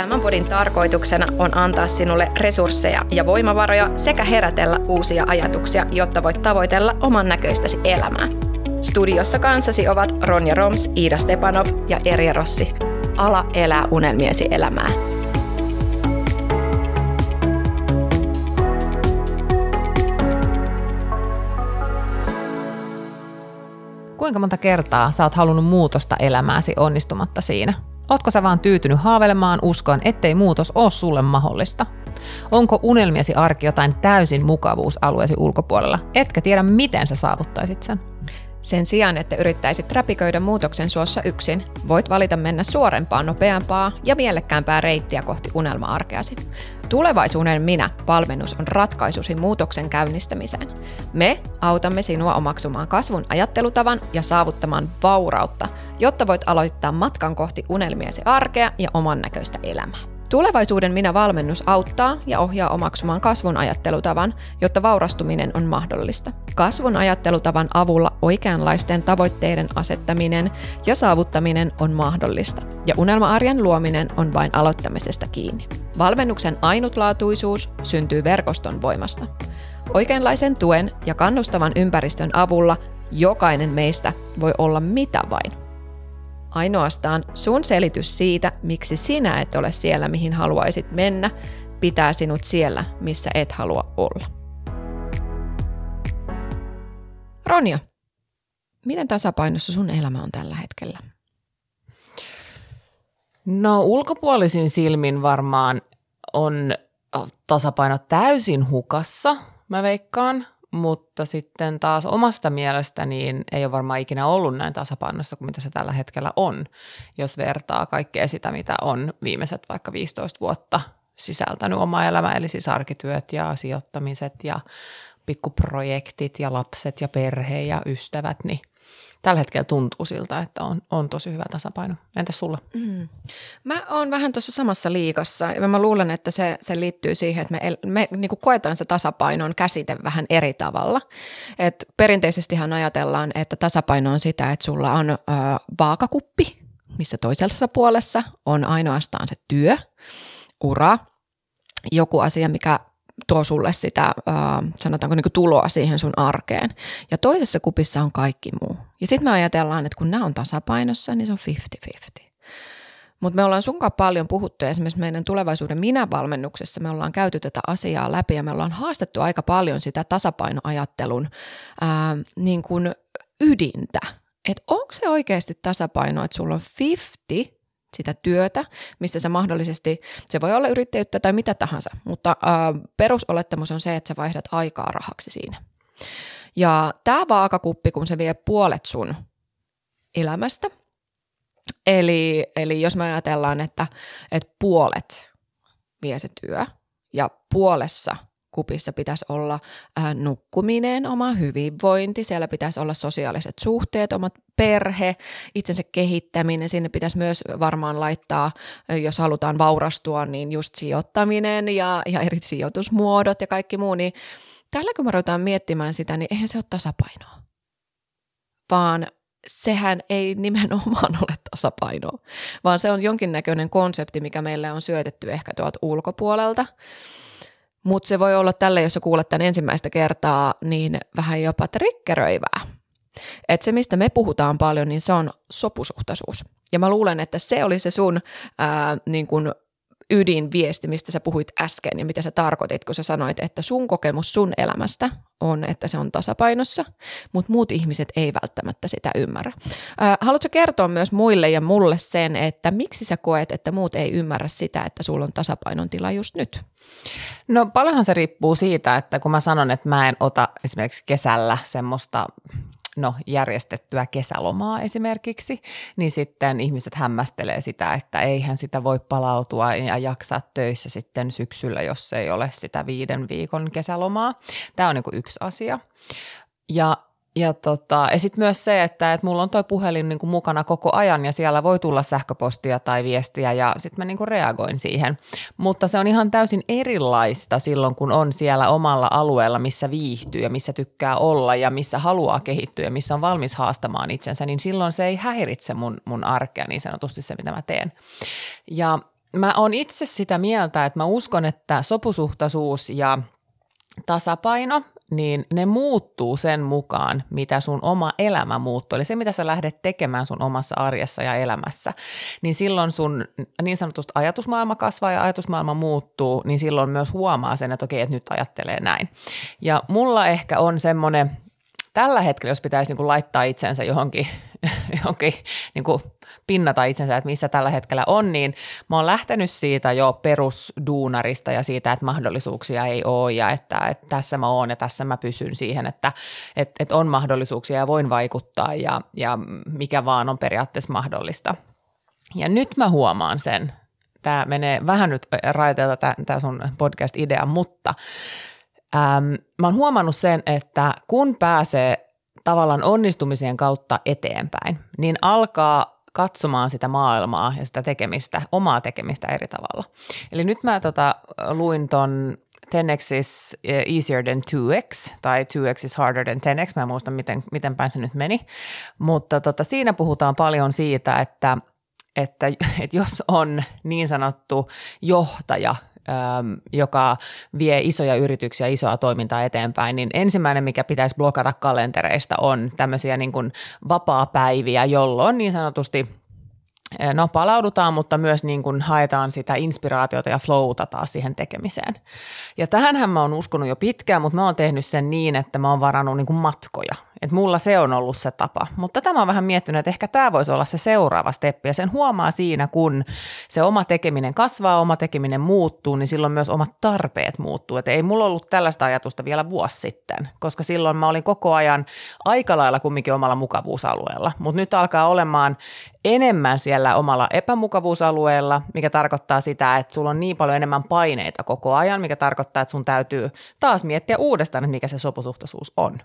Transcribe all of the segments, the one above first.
Tämän podin tarkoituksena on antaa sinulle resursseja ja voimavaroja sekä herätellä uusia ajatuksia, jotta voit tavoitella oman näköistäsi elämää. Studiossa kanssasi ovat Ronja Roms, Iida Stepanov ja Erja Rossi. Ala elää unelmiesi elämää. Kuinka monta kertaa sä oot halunnut muutosta elämääsi onnistumatta siinä? Ootko sä vaan tyytynyt haavelemaan uskoon, ettei muutos ole sulle mahdollista? Onko unelmiesi arki jotain täysin mukavuusalueesi ulkopuolella, etkä tiedä miten sä saavuttaisit sen? Sen sijaan, että yrittäisit räpiköidä muutoksen suossa yksin, voit valita mennä suorempaa, nopeampaa ja mielekkäämpää reittiä kohti unelma-arkeasi. Tulevaisuuden minä valmennus on ratkaisusi muutoksen käynnistämiseen. Me autamme sinua omaksumaan kasvun ajattelutavan ja saavuttamaan vaurautta, jotta voit aloittaa matkan kohti unelmiesi arkea ja oman näköistä elämää. Tulevaisuuden minä-valmennus auttaa ja ohjaa omaksumaan kasvun ajattelutavan, jotta vaurastuminen on mahdollista. Kasvun ajattelutavan avulla oikeanlaisten tavoitteiden asettaminen ja saavuttaminen on mahdollista, ja unelma-arjen luominen on vain aloittamisesta kiinni. Valmennuksen ainutlaatuisuus syntyy verkoston voimasta. Oikeanlaisen tuen ja kannustavan ympäristön avulla jokainen meistä voi olla mitä vain. Ainoastaan sun selitys siitä, miksi sinä et ole siellä, mihin haluaisit mennä, pitää sinut siellä, missä et halua olla. Ronja, miten tasapainossa sun elämä on tällä hetkellä? No ulkopuolisin silmin varmaan on tasapaino täysin hukassa, mä veikkaan mutta sitten taas omasta mielestä niin ei ole varmaan ikinä ollut näin tasapainossa kuin mitä se tällä hetkellä on, jos vertaa kaikkea sitä, mitä on viimeiset vaikka 15 vuotta sisältänyt oma elämä, eli siis arkityöt ja sijoittamiset ja pikkuprojektit ja lapset ja perhe ja ystävät, niin tällä hetkellä tuntuu siltä, että on, on tosi hyvä tasapaino. Entäs sulla? Mm. Mä oon vähän tuossa samassa liikassa ja mä luulen, että se, se liittyy siihen, että me, me niin koetaan se tasapainon käsite vähän eri tavalla. Et perinteisestihan ajatellaan, että tasapaino on sitä, että sulla on ö, vaakakuppi, missä toisessa puolessa on ainoastaan se työ, ura, joku asia, mikä tuo sulle sitä, äh, sanotaanko niin tuloa siihen sun arkeen. Ja toisessa kupissa on kaikki muu. Ja sitten me ajatellaan, että kun nämä on tasapainossa, niin se on 50-50. Mutta me ollaan sunkaan paljon puhuttu esimerkiksi meidän tulevaisuuden minä-valmennuksessa, me ollaan käyty tätä asiaa läpi ja me ollaan haastettu aika paljon sitä tasapainoajattelun ää, niin kuin ydintä. Että onko se oikeasti tasapaino, että sulla on 50 sitä työtä, mistä se mahdollisesti, se voi olla yrittäjyyttä tai mitä tahansa, mutta äh, perusolettamus on se, että sä vaihdat aikaa rahaksi siinä. Ja tämä vaakakuppi, kun se vie puolet sun elämästä, eli, eli jos me ajatellaan, että, että puolet vie se työ ja puolessa – kupissa pitäisi olla äh, nukkuminen, oma hyvinvointi, siellä pitäisi olla sosiaaliset suhteet, omat perhe, itsensä kehittäminen, sinne pitäisi myös varmaan laittaa, jos halutaan vaurastua, niin just sijoittaminen ja, ja eri sijoitusmuodot ja kaikki muu, niin tällä kun me ruvetaan miettimään sitä, niin eihän se ole tasapainoa, vaan sehän ei nimenomaan ole tasapainoa, vaan se on jonkinnäköinen konsepti, mikä meille on syötetty ehkä tuolta ulkopuolelta. Mutta se voi olla tälle, jos sä kuulet tämän ensimmäistä kertaa, niin vähän jopa triggeröivää. Että se, mistä me puhutaan paljon, niin se on sopusuhtaisuus. Ja mä luulen, että se oli se sun ää, niin kun ydinviesti, mistä sä puhuit äsken ja mitä sä tarkoitit, kun sä sanoit, että sun kokemus sun elämästä on, että se on tasapainossa, mutta muut ihmiset ei välttämättä sitä ymmärrä. Haluatko kertoa myös muille ja mulle sen, että miksi sä koet, että muut ei ymmärrä sitä, että sulla on tasapainon tila just nyt? No paljonhan se riippuu siitä, että kun mä sanon, että mä en ota esimerkiksi kesällä semmoista no, järjestettyä kesälomaa esimerkiksi, niin sitten ihmiset hämmästelee sitä, että eihän sitä voi palautua ja jaksaa töissä sitten syksyllä, jos ei ole sitä viiden viikon kesälomaa. Tämä on niin yksi asia. Ja ja, tota, ja sitten myös se, että, että mulla on toi puhelin niin kuin mukana koko ajan ja siellä voi tulla sähköpostia tai viestiä ja sitten mä niin kuin reagoin siihen. Mutta se on ihan täysin erilaista silloin, kun on siellä omalla alueella, missä viihtyy ja missä tykkää olla ja missä haluaa kehittyä ja missä on valmis haastamaan itsensä, niin silloin se ei häiritse mun, mun arkea niin sanotusti se, mitä mä teen. Ja mä oon itse sitä mieltä, että mä uskon, että sopusuhtaisuus ja tasapaino, niin ne muuttuu sen mukaan, mitä sun oma elämä muuttuu. Eli se, mitä sä lähdet tekemään sun omassa arjessa ja elämässä, niin silloin sun niin sanotusti ajatusmaailma kasvaa ja ajatusmaailma muuttuu, niin silloin myös huomaa sen, että okei, että nyt ajattelee näin. Ja mulla ehkä on semmoinen, tällä hetkellä, jos pitäisi niin kuin laittaa itsensä johonkin, johonkin niin kuin pinnata itsensä, että missä tällä hetkellä on, niin mä oon lähtenyt siitä jo perusduunarista ja siitä, että mahdollisuuksia ei ole ja että, että tässä mä oon ja tässä mä pysyn siihen, että, että, että on mahdollisuuksia ja voin vaikuttaa ja, ja mikä vaan on periaatteessa mahdollista. Ja nyt mä huomaan sen, tämä menee vähän nyt raiteelta tämä sun podcast-idea, mutta äm, mä oon huomannut sen, että kun pääsee tavallaan onnistumisien kautta eteenpäin, niin alkaa katsomaan sitä maailmaa ja sitä tekemistä, omaa tekemistä eri tavalla. Eli nyt mä tota, luin ton 10x is easier than 2x, tai 2x is harder than 10x, mä en muista miten, miten päin se nyt meni, mutta tota, siinä puhutaan paljon siitä, että että, että jos on niin sanottu johtaja, joka vie isoja yrityksiä, isoa toimintaa eteenpäin, niin ensimmäinen, mikä pitäisi blokata kalentereista, on tämmöisiä niin kuin vapaa-päiviä, jolloin niin sanotusti no palaudutaan, mutta myös niin kuin haetaan sitä inspiraatiota ja flowta taas siihen tekemiseen. Ja tähänhän mä oon uskonut jo pitkään, mutta mä oon tehnyt sen niin, että mä oon varannut niin kuin matkoja – että mulla se on ollut se tapa. Mutta tämä on vähän miettinyt, että ehkä tämä voisi olla se seuraava steppi. Ja sen huomaa siinä, kun se oma tekeminen kasvaa, oma tekeminen muuttuu, niin silloin myös omat tarpeet muuttuu. Että ei mulla ollut tällaista ajatusta vielä vuosi sitten, koska silloin mä olin koko ajan aika lailla kumminkin omalla mukavuusalueella. Mutta nyt alkaa olemaan enemmän siellä omalla epämukavuusalueella, mikä tarkoittaa sitä, että sulla on niin paljon enemmän paineita koko ajan, mikä tarkoittaa, että sun täytyy taas miettiä uudestaan, että mikä se sopusuhtaisuus on.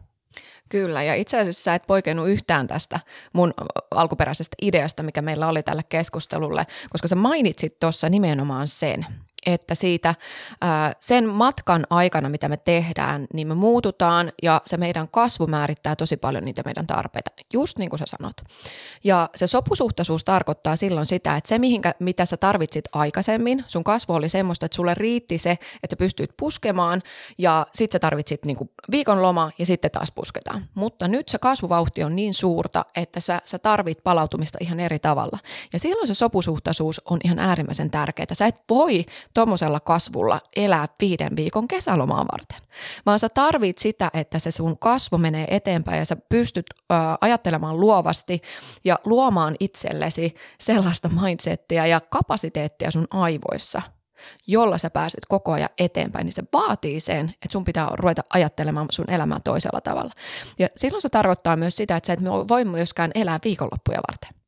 Kyllä, ja itse asiassa sä et poikennut yhtään tästä mun alkuperäisestä ideasta, mikä meillä oli tälle keskustelulle, koska sä mainitsit tuossa nimenomaan sen, että siitä sen matkan aikana, mitä me tehdään, niin me muututaan ja se meidän kasvu määrittää tosi paljon niitä meidän tarpeita, just niin kuin sä sanot. Ja se sopusuhtaisuus tarkoittaa silloin sitä, että se, mihinkä, mitä sä tarvitsit aikaisemmin, sun kasvu oli semmoista, että sulle riitti se, että sä pystyit puskemaan ja sit sä tarvitsit niin kuin viikon loma ja sitten taas pusketaan. Mutta nyt se kasvuvauhti on niin suurta, että sä, sä tarvit palautumista ihan eri tavalla. Ja silloin se sopusuhtaisuus on ihan äärimmäisen tärkeää. Sä et voi tuommoisella kasvulla elää viiden viikon kesälomaa varten, vaan sä tarvit sitä, että se sun kasvu menee eteenpäin ja sä pystyt ö, ajattelemaan luovasti ja luomaan itsellesi sellaista mindsettiä ja kapasiteettia sun aivoissa, jolla sä pääset koko ajan eteenpäin, niin se vaatii sen, että sun pitää ruveta ajattelemaan sun elämää toisella tavalla. Ja silloin se tarkoittaa myös sitä, että sä et voi myöskään elää viikonloppuja varten.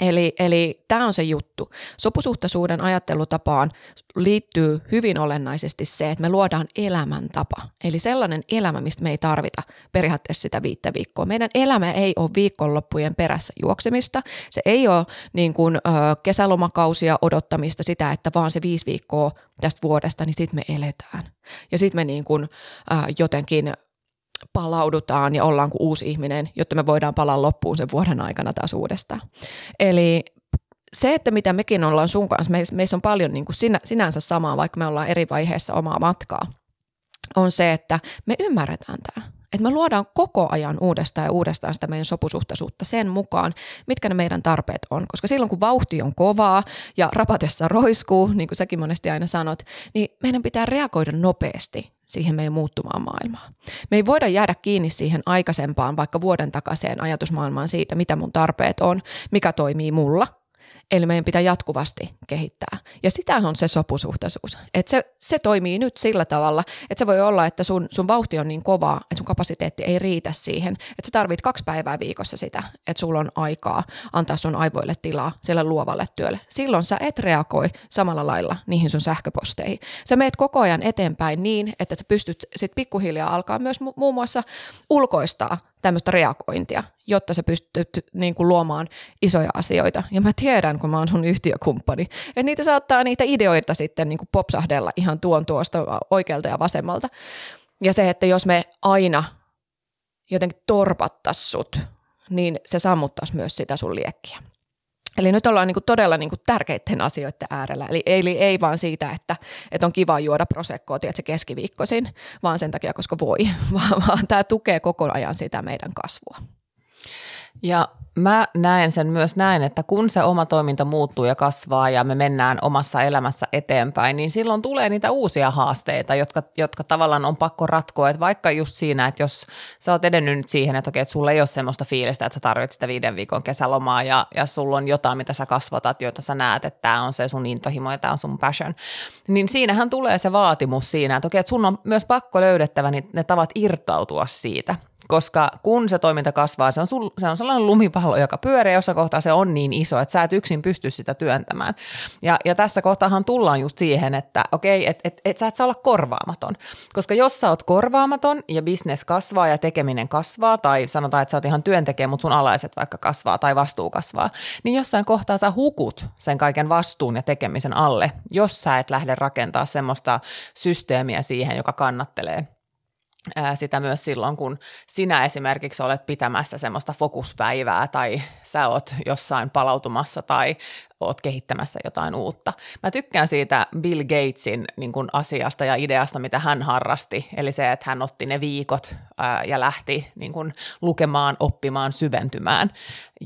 Eli, eli tämä on se juttu. Sopusuhtaisuuden ajattelutapaan liittyy hyvin olennaisesti se, että me luodaan elämäntapa. Eli sellainen elämä, mistä me ei tarvita periaatteessa sitä viittä viikkoa. Meidän elämä ei ole viikonloppujen perässä juoksemista. Se ei ole niin kuin, ö, kesälomakausia odottamista sitä, että vaan se viisi viikkoa tästä vuodesta, niin sitten me eletään. Ja sitten me niin kuin, ö, jotenkin palaudutaan ja ollaan kuin uusi ihminen, jotta me voidaan palaa loppuun sen vuoden aikana taas uudestaan. Eli se, että mitä mekin ollaan sun kanssa, meissä on paljon niin kuin sinä, sinänsä samaa, vaikka me ollaan eri vaiheessa omaa matkaa, on se, että me ymmärretään tämä. Että me luodaan koko ajan uudestaan ja uudestaan sitä meidän sopusuhtaisuutta sen mukaan, mitkä ne meidän tarpeet on. Koska silloin kun vauhti on kovaa ja rapatessa roiskuu, niin kuin säkin monesti aina sanot, niin meidän pitää reagoida nopeasti siihen meidän muuttumaan maailmaan. Me ei voida jäädä kiinni siihen aikaisempaan, vaikka vuoden takaiseen ajatusmaailmaan siitä, mitä mun tarpeet on, mikä toimii mulla, Eli meidän pitää jatkuvasti kehittää. Ja sitä on se sopusuhtaisuus. Että se, se toimii nyt sillä tavalla, että se voi olla, että sun, sun vauhti on niin kovaa, että sun kapasiteetti ei riitä siihen. Että sä tarvit kaksi päivää viikossa sitä, että sulla on aikaa antaa sun aivoille tilaa sille luovalle työlle. Silloin sä et reagoi samalla lailla niihin sun sähköposteihin. Sä meet koko ajan eteenpäin niin, että sä pystyt sit pikkuhiljaa alkaa myös mu- muun muassa ulkoistaa tämmöistä reagointia, jotta sä pystyt niin kuin luomaan isoja asioita. Ja mä tiedän, kun mä oon sun yhtiökumppani, että niitä saattaa niitä ideoita sitten niin kuin popsahdella ihan tuon tuosta oikealta ja vasemmalta. Ja se, että jos me aina jotenkin torpattais sut, niin se sammuttaisi myös sitä sun liekkiä. Eli nyt ollaan niin kuin todella niin kuin tärkeiden asioiden äärellä. Eli, eli ei vaan siitä, että, että on kiva juoda prosekkoa se keskiviikkoisin, vaan sen takia, koska voi, vaan, vaan tämä tukee koko ajan sitä meidän kasvua. Ja mä näen sen myös näin, että kun se oma toiminta muuttuu ja kasvaa ja me mennään omassa elämässä eteenpäin, niin silloin tulee niitä uusia haasteita, jotka, jotka tavallaan on pakko ratkoa. Että vaikka just siinä, että jos sä oot edennyt nyt siihen, että okei, että sulla ei ole semmoista fiilistä, että sä tarvitset sitä viiden viikon kesälomaa ja, ja sulla on jotain, mitä sä kasvatat, jota sä näet, että tämä on se sun intohimo ja tämä on sun passion, niin siinähän tulee se vaatimus siinä, että okei, että sun on myös pakko löydettävä ne tavat irtautua siitä koska kun se toiminta kasvaa, se on, sul, se on sellainen lumipallo, joka pyörii, jossa kohtaa se on niin iso, että sä et yksin pysty sitä työntämään. Ja, ja tässä kohtaahan tullaan just siihen, että okei, että et, et sä et saa olla korvaamaton, koska jos sä oot korvaamaton ja bisnes kasvaa ja tekeminen kasvaa, tai sanotaan, että sä oot ihan työntekijä, mutta sun alaiset vaikka kasvaa tai vastuu kasvaa, niin jossain kohtaa sä hukut sen kaiken vastuun ja tekemisen alle, jos sä et lähde rakentaa semmoista systeemiä siihen, joka kannattelee sitä myös silloin, kun sinä esimerkiksi olet pitämässä semmoista fokuspäivää tai sä oot jossain palautumassa tai oot kehittämässä jotain uutta. Mä tykkään siitä Bill Gatesin niin kuin asiasta ja ideasta, mitä hän harrasti, eli se, että hän otti ne viikot ää, ja lähti niin kuin lukemaan, oppimaan, syventymään.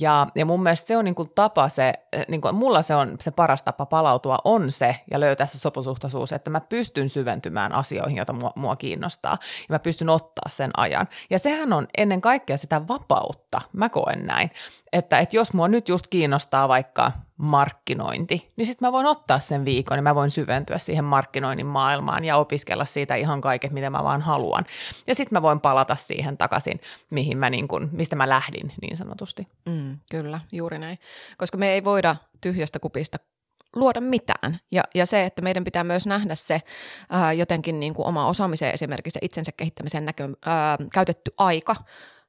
Ja, ja mun mielestä se on niin kuin tapa se, niin kuin mulla se on se paras tapa palautua on se ja löytää se sopusuhtaisuus, että mä pystyn syventymään asioihin, joita mua, mua kiinnostaa ja mä pystyn ottaa sen ajan. Ja sehän on ennen kaikkea sitä vapautta, mä koen näin, että, että jos mua nyt just kiinnostaa vaikka markkinointi, niin sitten mä voin ottaa sen viikon ja mä voin syventyä siihen markkinoinnin maailmaan ja opiskella siitä ihan kaiket, mitä mä vaan haluan. Ja sitten mä voin palata siihen takaisin, mihin mä niin kun, mistä mä lähdin niin sanotusti. Mm, kyllä, juuri näin. Koska me ei voida tyhjästä kupista luoda mitään. Ja, ja se, että meidän pitää myös nähdä se ää, jotenkin niin kuin oma osaamisen esimerkiksi itsensä kehittämisen näkö, ää, käytetty aika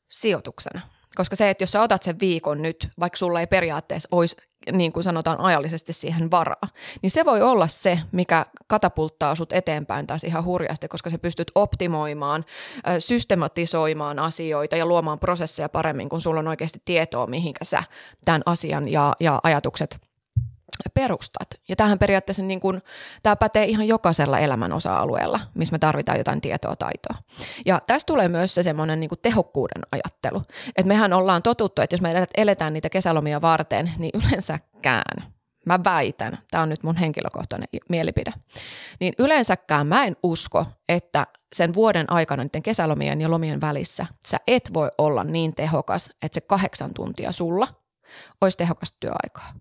sijoituksena. Koska se, että jos sä otat sen viikon nyt, vaikka sulla ei periaatteessa olisi, niin kuin sanotaan, ajallisesti siihen varaa, niin se voi olla se, mikä katapulttaa sut eteenpäin taas ihan hurjasti, koska sä pystyt optimoimaan, systematisoimaan asioita ja luomaan prosesseja paremmin, kun sulla on oikeasti tietoa, mihinkä sä tämän asian ja, ja ajatukset – perustat. Ja tähän periaatteessa niin kuin, tämä pätee ihan jokaisella elämän osa-alueella, missä me tarvitaan jotain tietoa taitoa. Ja tästä tulee myös se semmoinen niin tehokkuuden ajattelu. Että mehän ollaan totuttu, että jos me eletään niitä kesälomia varten, niin yleensäkään, mä väitän, tämä on nyt mun henkilökohtainen mielipide, niin yleensäkään mä en usko, että sen vuoden aikana niiden kesälomien ja lomien välissä sä et voi olla niin tehokas, että se kahdeksan tuntia sulla olisi tehokasta työaikaa.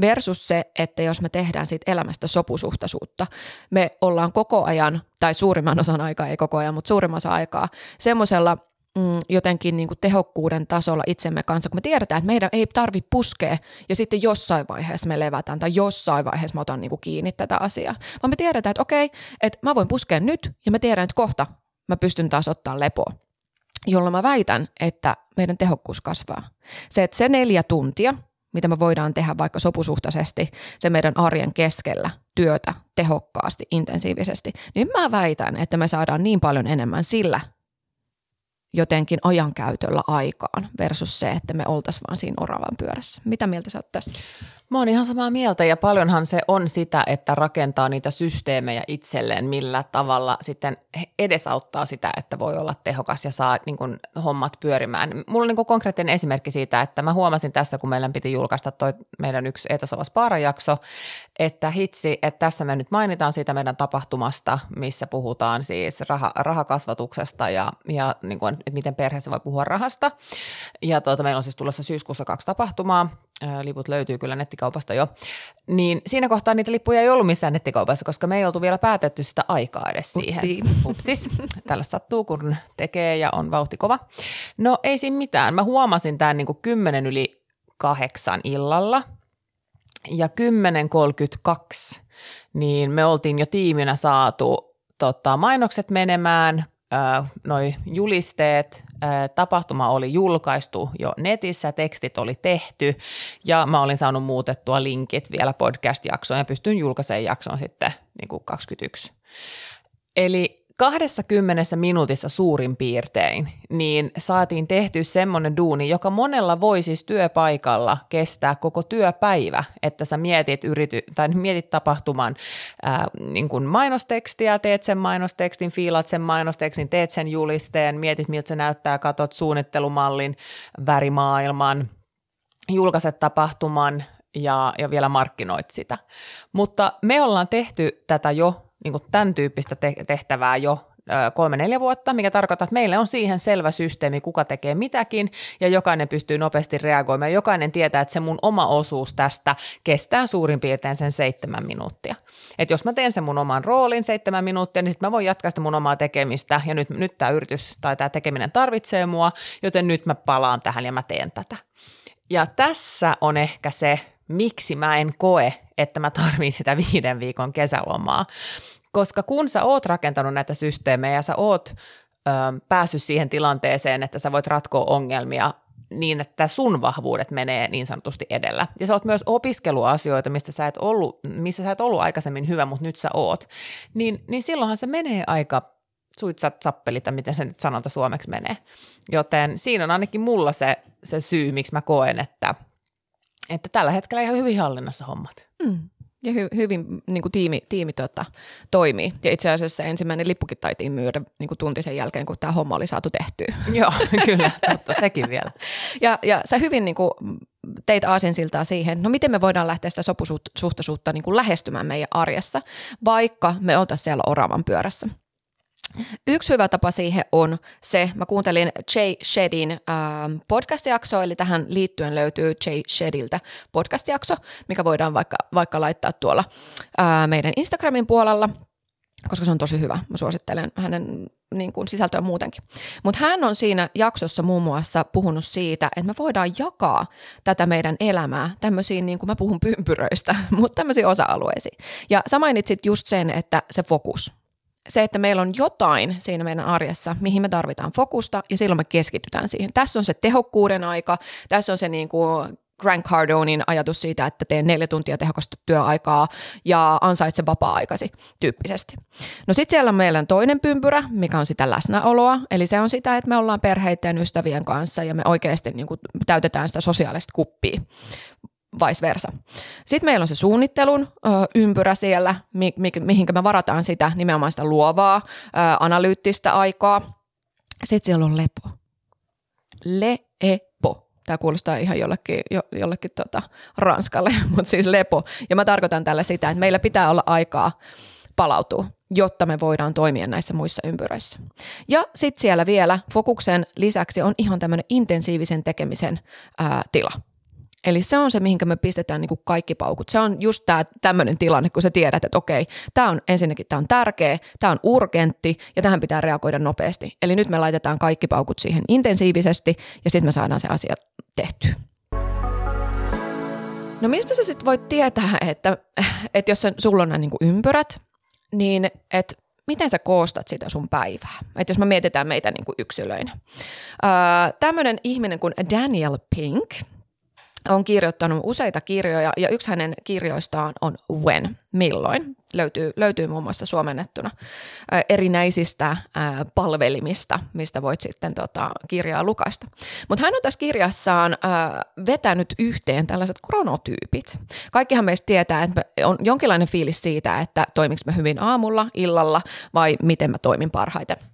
Versus se, että jos me tehdään siitä elämästä sopusuhtaisuutta, me ollaan koko ajan, tai suurimman osan aikaa, ei koko ajan, mutta suurimman osan aikaa, semmoisella mm, jotenkin niin kuin tehokkuuden tasolla itsemme kanssa, kun me tiedetään, että meidän ei tarvi puskea ja sitten jossain vaiheessa me levätään tai jossain vaiheessa mä otan niin kuin kiinni tätä asiaa, vaan me tiedetään, että okei, että mä voin puskea nyt ja mä tiedän, että kohta mä pystyn taas ottaa lepoa jolla mä väitän, että meidän tehokkuus kasvaa. Se, että se neljä tuntia, mitä me voidaan tehdä vaikka sopusuhtaisesti se meidän arjen keskellä työtä tehokkaasti, intensiivisesti, niin mä väitän, että me saadaan niin paljon enemmän sillä jotenkin ajankäytöllä aikaan versus se, että me oltaisiin vaan siinä oravan pyörässä. Mitä mieltä sä oot tästä? Mä oon ihan samaa mieltä ja paljonhan se on sitä, että rakentaa niitä systeemejä itselleen, millä tavalla sitten edesauttaa sitä, että voi olla tehokas ja saa niin kuin, hommat pyörimään. Mulla on niin konkreettinen esimerkki siitä, että mä huomasin tässä, kun meidän piti julkaista toi meidän yksi Etasova Spara-jakso, että hitsi, että tässä me nyt mainitaan siitä meidän tapahtumasta, missä puhutaan siis rah- rahakasvatuksesta ja, ja niin kuin, että miten perheessä voi puhua rahasta. Ja tuota, meillä on siis tulossa syyskuussa kaksi tapahtumaa, liput löytyy kyllä nettikaupasta jo, niin siinä kohtaa niitä lippuja ei ollut missään nettikaupassa, koska me ei oltu vielä päätetty sitä aikaa edes siihen. Upsis. Tällä sattuu, kun tekee ja on vauhti kova. No ei siinä mitään. Mä huomasin tämän niin kymmenen yli kahdeksan illalla ja 10.32, niin me oltiin jo tiiminä saatu tota, mainokset menemään, noi julisteet, tapahtuma oli julkaistu jo netissä, tekstit oli tehty ja mä olin saanut muutettua linkit vielä podcast-jaksoon ja pystyn julkaisemaan jakson sitten niin kuin 21. Eli 20 minuutissa suurin piirtein, niin saatiin tehty semmoinen duuni, joka monella voi siis työpaikalla kestää koko työpäivä, että sä mietit, yrity, tai mietit tapahtuman ää, niin kuin mainostekstiä, teet sen mainostekstin, fiilat sen mainostekstin, teet sen julisteen, mietit miltä se näyttää, katot suunnittelumallin, värimaailman, julkaiset tapahtuman ja, ja vielä markkinoit sitä. Mutta me ollaan tehty tätä jo niin kuin tämän tyyppistä tehtävää jo kolme-neljä vuotta, mikä tarkoittaa, että meille on siihen selvä systeemi, kuka tekee mitäkin, ja jokainen pystyy nopeasti reagoimaan. Jokainen tietää, että se mun oma osuus tästä kestää suurin piirtein sen seitsemän minuuttia. Et jos mä teen sen mun oman roolin seitsemän minuuttia, niin sitten mä voin jatkaa sitä mun omaa tekemistä, ja nyt, nyt tämä yritys tai tämä tekeminen tarvitsee mua, joten nyt mä palaan tähän ja mä teen tätä. Ja tässä on ehkä se, miksi mä en koe, että mä tarvitsen sitä viiden viikon kesälomaa. Koska kun sä oot rakentanut näitä systeemejä ja sä oot ö, päässyt siihen tilanteeseen, että sä voit ratkoa ongelmia niin, että sun vahvuudet menee niin sanotusti edellä. Ja sä oot myös opiskeluasioita, mistä sä et ollut, missä sä et ollut aikaisemmin hyvä, mutta nyt sä oot. Niin, niin silloinhan se menee aika suitsat sappelita, miten se nyt sanonta suomeksi menee. Joten siinä on ainakin mulla se, se syy, miksi mä koen, että, että tällä hetkellä ihan hyvin hallinnassa hommat. Mm. Ja hy, hyvin niin kuin tiimi, tiimi tota, toimii. Ja itse asiassa ensimmäinen lippukin taitiin myydä niin kuin tunti sen jälkeen, kun tämä homma oli saatu tehtyä. Joo, kyllä, totta, sekin vielä. Ja, ja sä hyvin niin kuin, teit aasinsiltaa siihen, no miten me voidaan lähteä sitä sopusuhtaisuutta niin kuin lähestymään meidän arjessa, vaikka me oltaisiin siellä oravan pyörässä. Yksi hyvä tapa siihen on se, mä kuuntelin Jay Shedin äh, podcast-jaksoa, eli tähän liittyen löytyy Jay Shediltä podcast-jakso, mikä voidaan vaikka, vaikka laittaa tuolla äh, meidän Instagramin puolella, koska se on tosi hyvä. Mä suosittelen hänen niin kuin sisältöä muutenkin. Mutta hän on siinä jaksossa muun muassa puhunut siitä, että me voidaan jakaa tätä meidän elämää tämmöisiin, niin kuin mä puhun pympyröistä, mutta tämmöisiin osa-alueisiin. Ja sä mainitsit just sen, että se fokus, se, että meillä on jotain siinä meidän arjessa, mihin me tarvitaan fokusta ja silloin me keskitytään siihen. Tässä on se tehokkuuden aika, tässä on se niin kuin Grant Cardonin ajatus siitä, että teen neljä tuntia tehokasta työaikaa ja ansaitse vapaa-aikasi tyyppisesti. No sitten siellä on meillä toinen pympyrä, mikä on sitä läsnäoloa, eli se on sitä, että me ollaan perheiden ystävien kanssa ja me oikeasti niin kuin täytetään sitä sosiaalista kuppia vice versa. Sitten meillä on se suunnittelun ö, ympyrä siellä, mi, mi, mihinkä me varataan sitä nimenomaan sitä luovaa, ö, analyyttistä aikaa. Sitten siellä on lepo. Lepo. Tämä kuulostaa ihan jollekin, jo, jollekin tota, ranskalle, mutta siis lepo. Ja mä tarkoitan tällä sitä, että meillä pitää olla aikaa palautua, jotta me voidaan toimia näissä muissa ympyröissä. Ja sitten siellä vielä fokuksen lisäksi on ihan tämmöinen intensiivisen tekemisen ää, tila Eli se on se, mihinkä me pistetään niin kuin kaikki paukut. Se on just tämä tämmöinen tilanne, kun sä tiedät, että okei, tämä on ensinnäkin tämä on tärkeä, tämä on urgentti ja tähän pitää reagoida nopeasti. Eli nyt me laitetaan kaikki paukut siihen intensiivisesti ja sitten me saadaan se asia tehtyä. No mistä sä sitten voit tietää, että, että jos sulla on nämä niin ympyrät, niin että miten sä koostat sitä sun päivää? Että jos me mietitään meitä niin kuin yksilöinä. Öö, Tämmöinen ihminen kuin Daniel Pink – on kirjoittanut useita kirjoja ja yksi hänen kirjoistaan on When, milloin. Löytyy, löytyy muun muassa suomennettuna erinäisistä palvelimista, mistä voit sitten tota, kirjaa lukasta. Mutta hän on tässä kirjassaan vetänyt yhteen tällaiset kronotyypit. Kaikkihan meistä tietää, että on jonkinlainen fiilis siitä, että toimiks mä hyvin aamulla, illalla vai miten mä toimin parhaiten –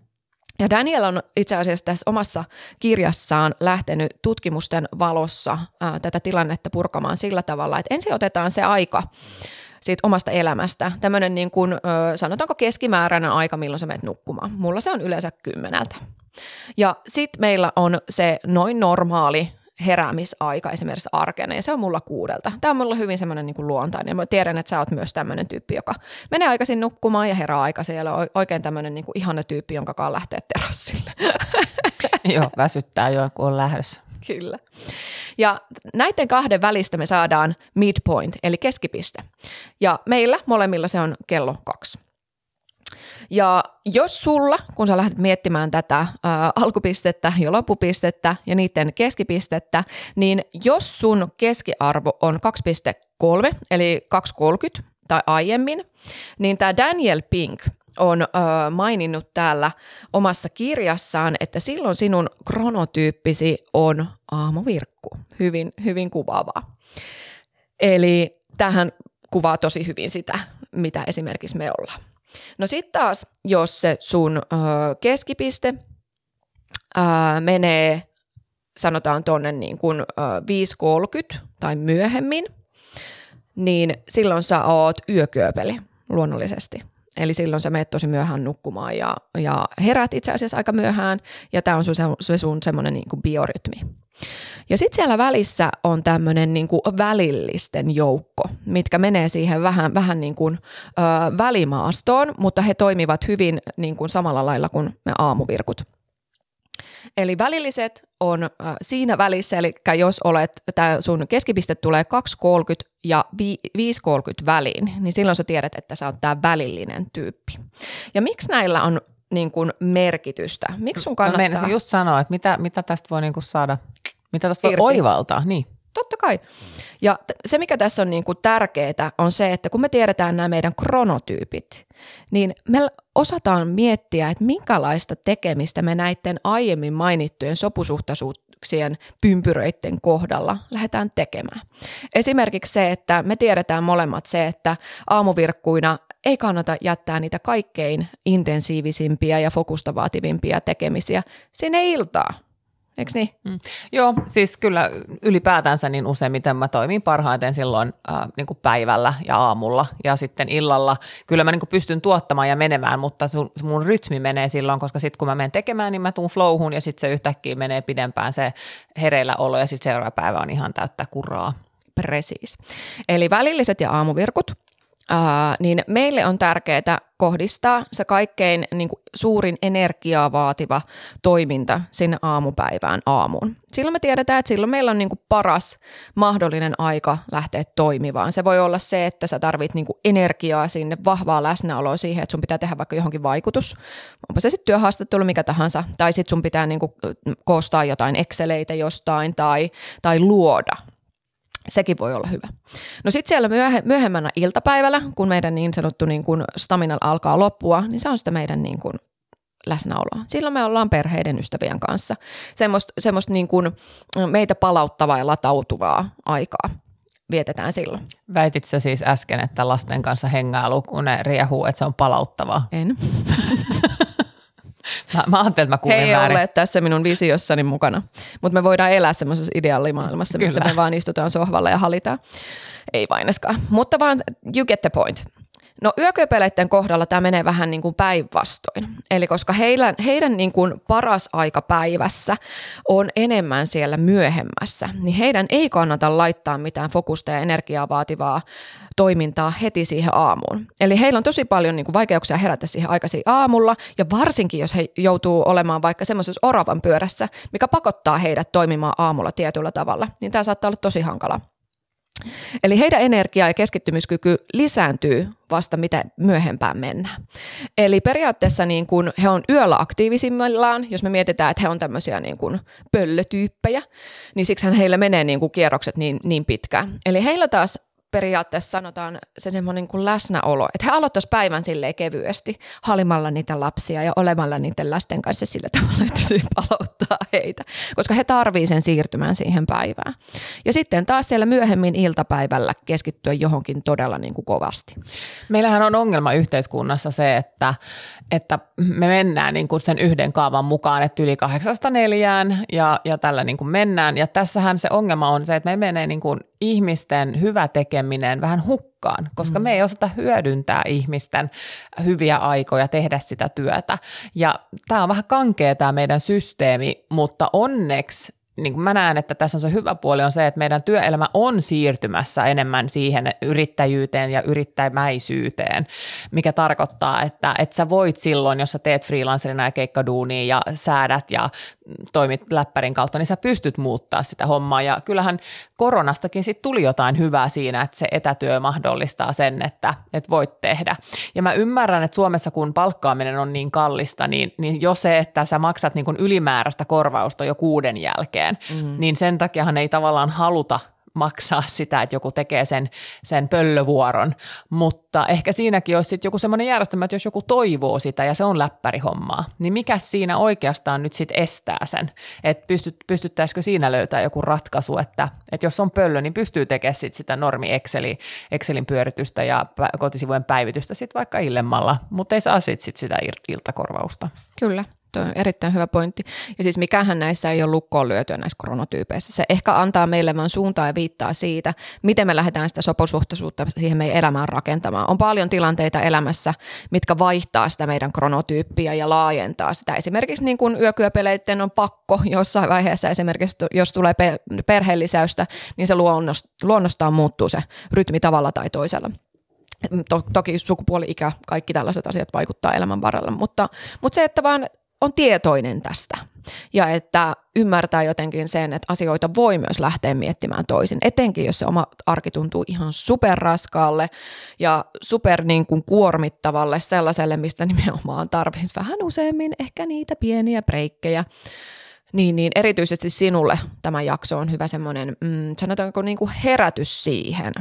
ja Daniel on itse asiassa tässä omassa kirjassaan lähtenyt tutkimusten valossa ää, tätä tilannetta purkamaan sillä tavalla, että ensin otetaan se aika siitä omasta elämästä, tämmöinen niin kuin, ö, sanotaanko keskimääräinen aika, milloin sä menet nukkumaan. Mulla se on yleensä kymmeneltä. Ja sitten meillä on se noin normaali heräämisaika esimerkiksi arkena, ja se on mulla kuudelta. Tämä on mulla hyvin semmoinen niin luontainen, ja mä tiedän, että sä oot myös tämmöinen tyyppi, joka menee aikaisin nukkumaan ja herää aikaisin, ja on oikein tämmöinen niin ihana tyyppi, jonka kanssa lähtee terassille. Joo, väsyttää jo, kun on lähdössä. Kyllä. Ja näiden kahden välistä me saadaan midpoint, eli keskipiste. Ja meillä molemmilla se on kello kaksi. Ja jos sulla, kun sä lähdet miettimään tätä ää, alkupistettä ja loppupistettä ja niiden keskipistettä, niin jos sun keskiarvo on 2,3 eli 2,30 tai aiemmin, niin tämä Daniel Pink on ö, maininnut täällä omassa kirjassaan, että silloin sinun kronotyyppisi on aamuvirkku. Hyvin, hyvin kuvaavaa. Eli tähän kuvaa tosi hyvin sitä, mitä esimerkiksi me ollaan. No sitten taas, jos se sun ö, keskipiste ö, menee, sanotaan tuonne niin kuin 5.30 tai myöhemmin, niin silloin sä oot yökyöpeli luonnollisesti. Eli silloin sä menet tosi myöhään nukkumaan ja, ja herät itse asiassa aika myöhään, ja tämä on sun, se sun semmoinen niin biorytmi. Ja sitten siellä välissä on tämmöinen niin välillisten joukko, mitkä menee siihen vähän, vähän niin kuin, ö, välimaastoon, mutta he toimivat hyvin niin kuin samalla lailla kuin me aamuvirkut. Eli välilliset on äh, siinä välissä, eli jos olet, tämä sun keskipiste tulee 2.30 ja 5.30 väliin, niin silloin sä tiedät, että sä oot tämä välillinen tyyppi. Ja miksi näillä on niin kuin merkitystä? Miksi sun kannattaa? Mä just sanoa, että mitä, mitä tästä voi niin kuin saada, mitä tästä voi Irti. oivaltaa. Niin. Totta kai. Ja se, mikä tässä on niin kuin tärkeää, on se, että kun me tiedetään nämä meidän kronotyypit, niin me osataan miettiä, että minkälaista tekemistä me näiden aiemmin mainittujen sopusuhtaisuuksien pympyröiden kohdalla lähdetään tekemään. Esimerkiksi se, että me tiedetään molemmat se, että aamuvirkkuina ei kannata jättää niitä kaikkein intensiivisimpiä ja fokusta vaativimpia tekemisiä sinne iltaan eikö niin? Mm. Joo, siis kyllä ylipäätänsä niin useimmiten mä toimin parhaiten silloin äh, niin kuin päivällä ja aamulla ja sitten illalla. Kyllä mä niin kuin pystyn tuottamaan ja menemään, mutta sun, mun rytmi menee silloin, koska sitten kun mä menen tekemään, niin mä tuun flowhun ja sitten se yhtäkkiä menee pidempään se hereillä olo ja sitten seuraava päivä on ihan täyttä kuraa. Precis. Eli välilliset ja aamuvirkut – ää, niin meille on tärkeää kohdistaa se kaikkein niin kuin, suurin energiaa vaativa toiminta sinne aamupäivään aamuun. Silloin me tiedetään, että silloin meillä on niin kuin, paras mahdollinen aika lähteä toimimaan. Se voi olla se, että sä tarvit niin kuin, energiaa sinne, vahvaa läsnäoloa siihen, että sun pitää tehdä vaikka johonkin vaikutus. Onpa se sitten työhaastattelu mikä tahansa, tai sitten sun pitää niin kuin, koostaa jotain Exceleitä jostain tai, tai luoda Sekin voi olla hyvä. No sitten siellä myöhe, myöhemmänä iltapäivällä, kun meidän niin sanottu niin kun stamina alkaa loppua, niin se on sitä meidän niin kun läsnäoloa. Silloin me ollaan perheiden ystävien kanssa. Semmoista, semmoista niin kun meitä palauttavaa ja latautuvaa aikaa vietetään silloin. Väitit sä siis äsken, että lasten kanssa hengailu, kun ne riehuu, että se on palauttavaa? En. Mä, mä ajattelin, että mä kuulin He ei ole tässä minun visiossani mukana, mutta me voidaan elää semmoisessa ideaalimaailmassa, missä Kyllä. me vaan istutaan sohvalla ja halitaan. Ei vaineskaan, mutta vaan you get the point. No yököpeleiden kohdalla tämä menee vähän niin kuin päinvastoin. Eli koska heidän, heidän niin kuin paras aika päivässä on enemmän siellä myöhemmässä, niin heidän ei kannata laittaa mitään fokusta ja energiaa vaativaa toimintaa heti siihen aamuun. Eli heillä on tosi paljon niin kuin vaikeuksia herätä siihen aikaisin aamulla, ja varsinkin jos he joutuu olemaan vaikka semmoisessa oravan pyörässä, mikä pakottaa heidät toimimaan aamulla tietyllä tavalla, niin tämä saattaa olla tosi hankala. Eli heidän energia- ja keskittymiskyky lisääntyy vasta mitä myöhempään mennään. Eli periaatteessa niin kun he on yöllä aktiivisimmillaan, jos me mietitään, että he on tämmöisiä niin kun pöllötyyppejä, niin siksi heillä menee niin kuin kierrokset niin, niin pitkään. Eli heillä taas periaatteessa sanotaan se semmoinen kuin läsnäolo, että he aloittaisivat päivän silleen kevyesti halimalla niitä lapsia ja olemalla niiden lasten kanssa sillä tavalla, että se palauttaa heitä, koska he tarvii sen siirtymään siihen päivään. Ja sitten taas siellä myöhemmin iltapäivällä keskittyä johonkin todella niin kuin kovasti. Meillähän on ongelma yhteiskunnassa se, että, että me mennään niin kuin sen yhden kaavan mukaan, että yli kahdeksasta neljään ja, ja tällä niin kuin mennään. Ja tässähän se ongelma on se, että me menee niin kuin ihmisten hyvä tekeminen vähän hukkaan, koska mm. me ei osata hyödyntää ihmisten hyviä aikoja tehdä sitä työtä. Ja tämä on vähän kankea tämä meidän systeemi, mutta onneksi niin kuin mä näen, että tässä on se hyvä puoli on se, että meidän työelämä on siirtymässä enemmän siihen yrittäjyyteen ja yrittämäisyyteen, mikä tarkoittaa, että, että sä voit silloin, jos sä teet freelancerina ja keikkaduunia ja säädät ja toimit läppärin kautta, niin sä pystyt muuttaa sitä hommaa. Ja kyllähän koronastakin sit tuli jotain hyvää siinä, että se etätyö mahdollistaa sen, että, että voit tehdä. Ja mä ymmärrän, että Suomessa kun palkkaaminen on niin kallista, niin, niin jo se, että sä maksat niin kuin ylimääräistä korvausta jo kuuden jälkeen, mm. niin sen takiahan ei tavallaan haluta maksaa sitä, että joku tekee sen, sen pöllövuoron, mutta ehkä siinäkin olisi sitten joku semmoinen järjestelmä, että jos joku toivoo sitä ja se on läppärihommaa, niin mikä siinä oikeastaan nyt sitten estää sen, että pystyt, pystyttäisikö siinä löytää joku ratkaisu, että, että jos on pöllö, niin pystyy tekemään sit sitä normi Exceli, Excelin pyöritystä ja kotisivujen päivitystä sitten vaikka illemmalla, mutta ei saa sitten sit sitä iltakorvausta. Kyllä. Tuo on erittäin hyvä pointti. Ja siis mikähän näissä ei ole lukkoon lyötyä näissä kronotyypeissä. Se ehkä antaa meille vain suuntaa ja viittaa siitä, miten me lähdetään sitä soposuhtaisuutta siihen meidän elämään rakentamaan. On paljon tilanteita elämässä, mitkä vaihtaa sitä meidän kronotyyppiä ja laajentaa sitä. Esimerkiksi niin kuin yökyöpeleiden on pakko jossain vaiheessa esimerkiksi, jos tulee perheellisäystä, niin se luonnostaan muuttuu se rytmi tavalla tai toisella. toki sukupuoli, ikä, kaikki tällaiset asiat vaikuttaa elämän varrella, mutta, mutta se, että vaan on tietoinen tästä ja että ymmärtää jotenkin sen, että asioita voi myös lähteä miettimään toisin, etenkin jos se oma arki tuntuu ihan superraskaalle ja super niin kuin kuormittavalle sellaiselle, mistä nimenomaan tarvitsisi vähän useammin ehkä niitä pieniä breikkejä. Niin, niin erityisesti sinulle tämä jakso on hyvä semmoinen, mm, sanotaanko niin kuin herätys siihen,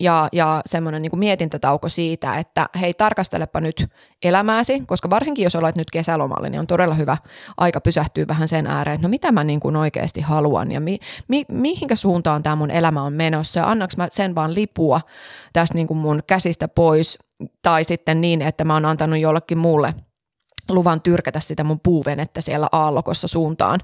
ja, ja semmoinen niin mietintätauko siitä, että hei tarkastelepa nyt elämääsi, koska varsinkin jos olet nyt kesälomalle, niin on todella hyvä aika pysähtyä vähän sen ääreen, että no mitä mä niin kuin oikeasti haluan ja mi, mi, mihinkä suuntaan tämä mun elämä on menossa ja annaks mä sen vaan lipua tästä niin kuin mun käsistä pois tai sitten niin, että mä oon antanut jollekin muulle luvan tyrkätä sitä mun puuvenettä siellä aallokossa suuntaan,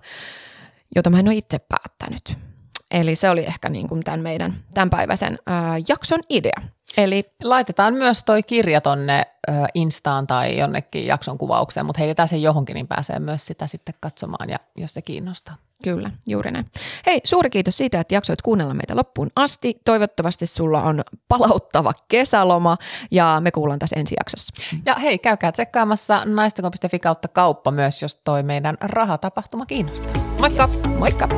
jota mä en ole itse päättänyt. Eli se oli ehkä niin kuin tämän meidän tämänpäiväisen ää, jakson idea. Eli laitetaan myös toi kirja tonne ö, Instaan tai jonnekin jakson kuvaukseen, mutta heitetään sen johonkin, niin pääsee myös sitä sitten katsomaan, ja jos se kiinnostaa. Kyllä, juuri näin. Hei, suuri kiitos siitä, että jaksoit kuunnella meitä loppuun asti. Toivottavasti sulla on palauttava kesäloma ja me kuullaan tässä ensi jaksossa. Ja hei, käykää tsekkaamassa naistako.fi kautta kauppa myös, jos toi meidän rahatapahtuma kiinnostaa. Moikka! Yes. Moikka!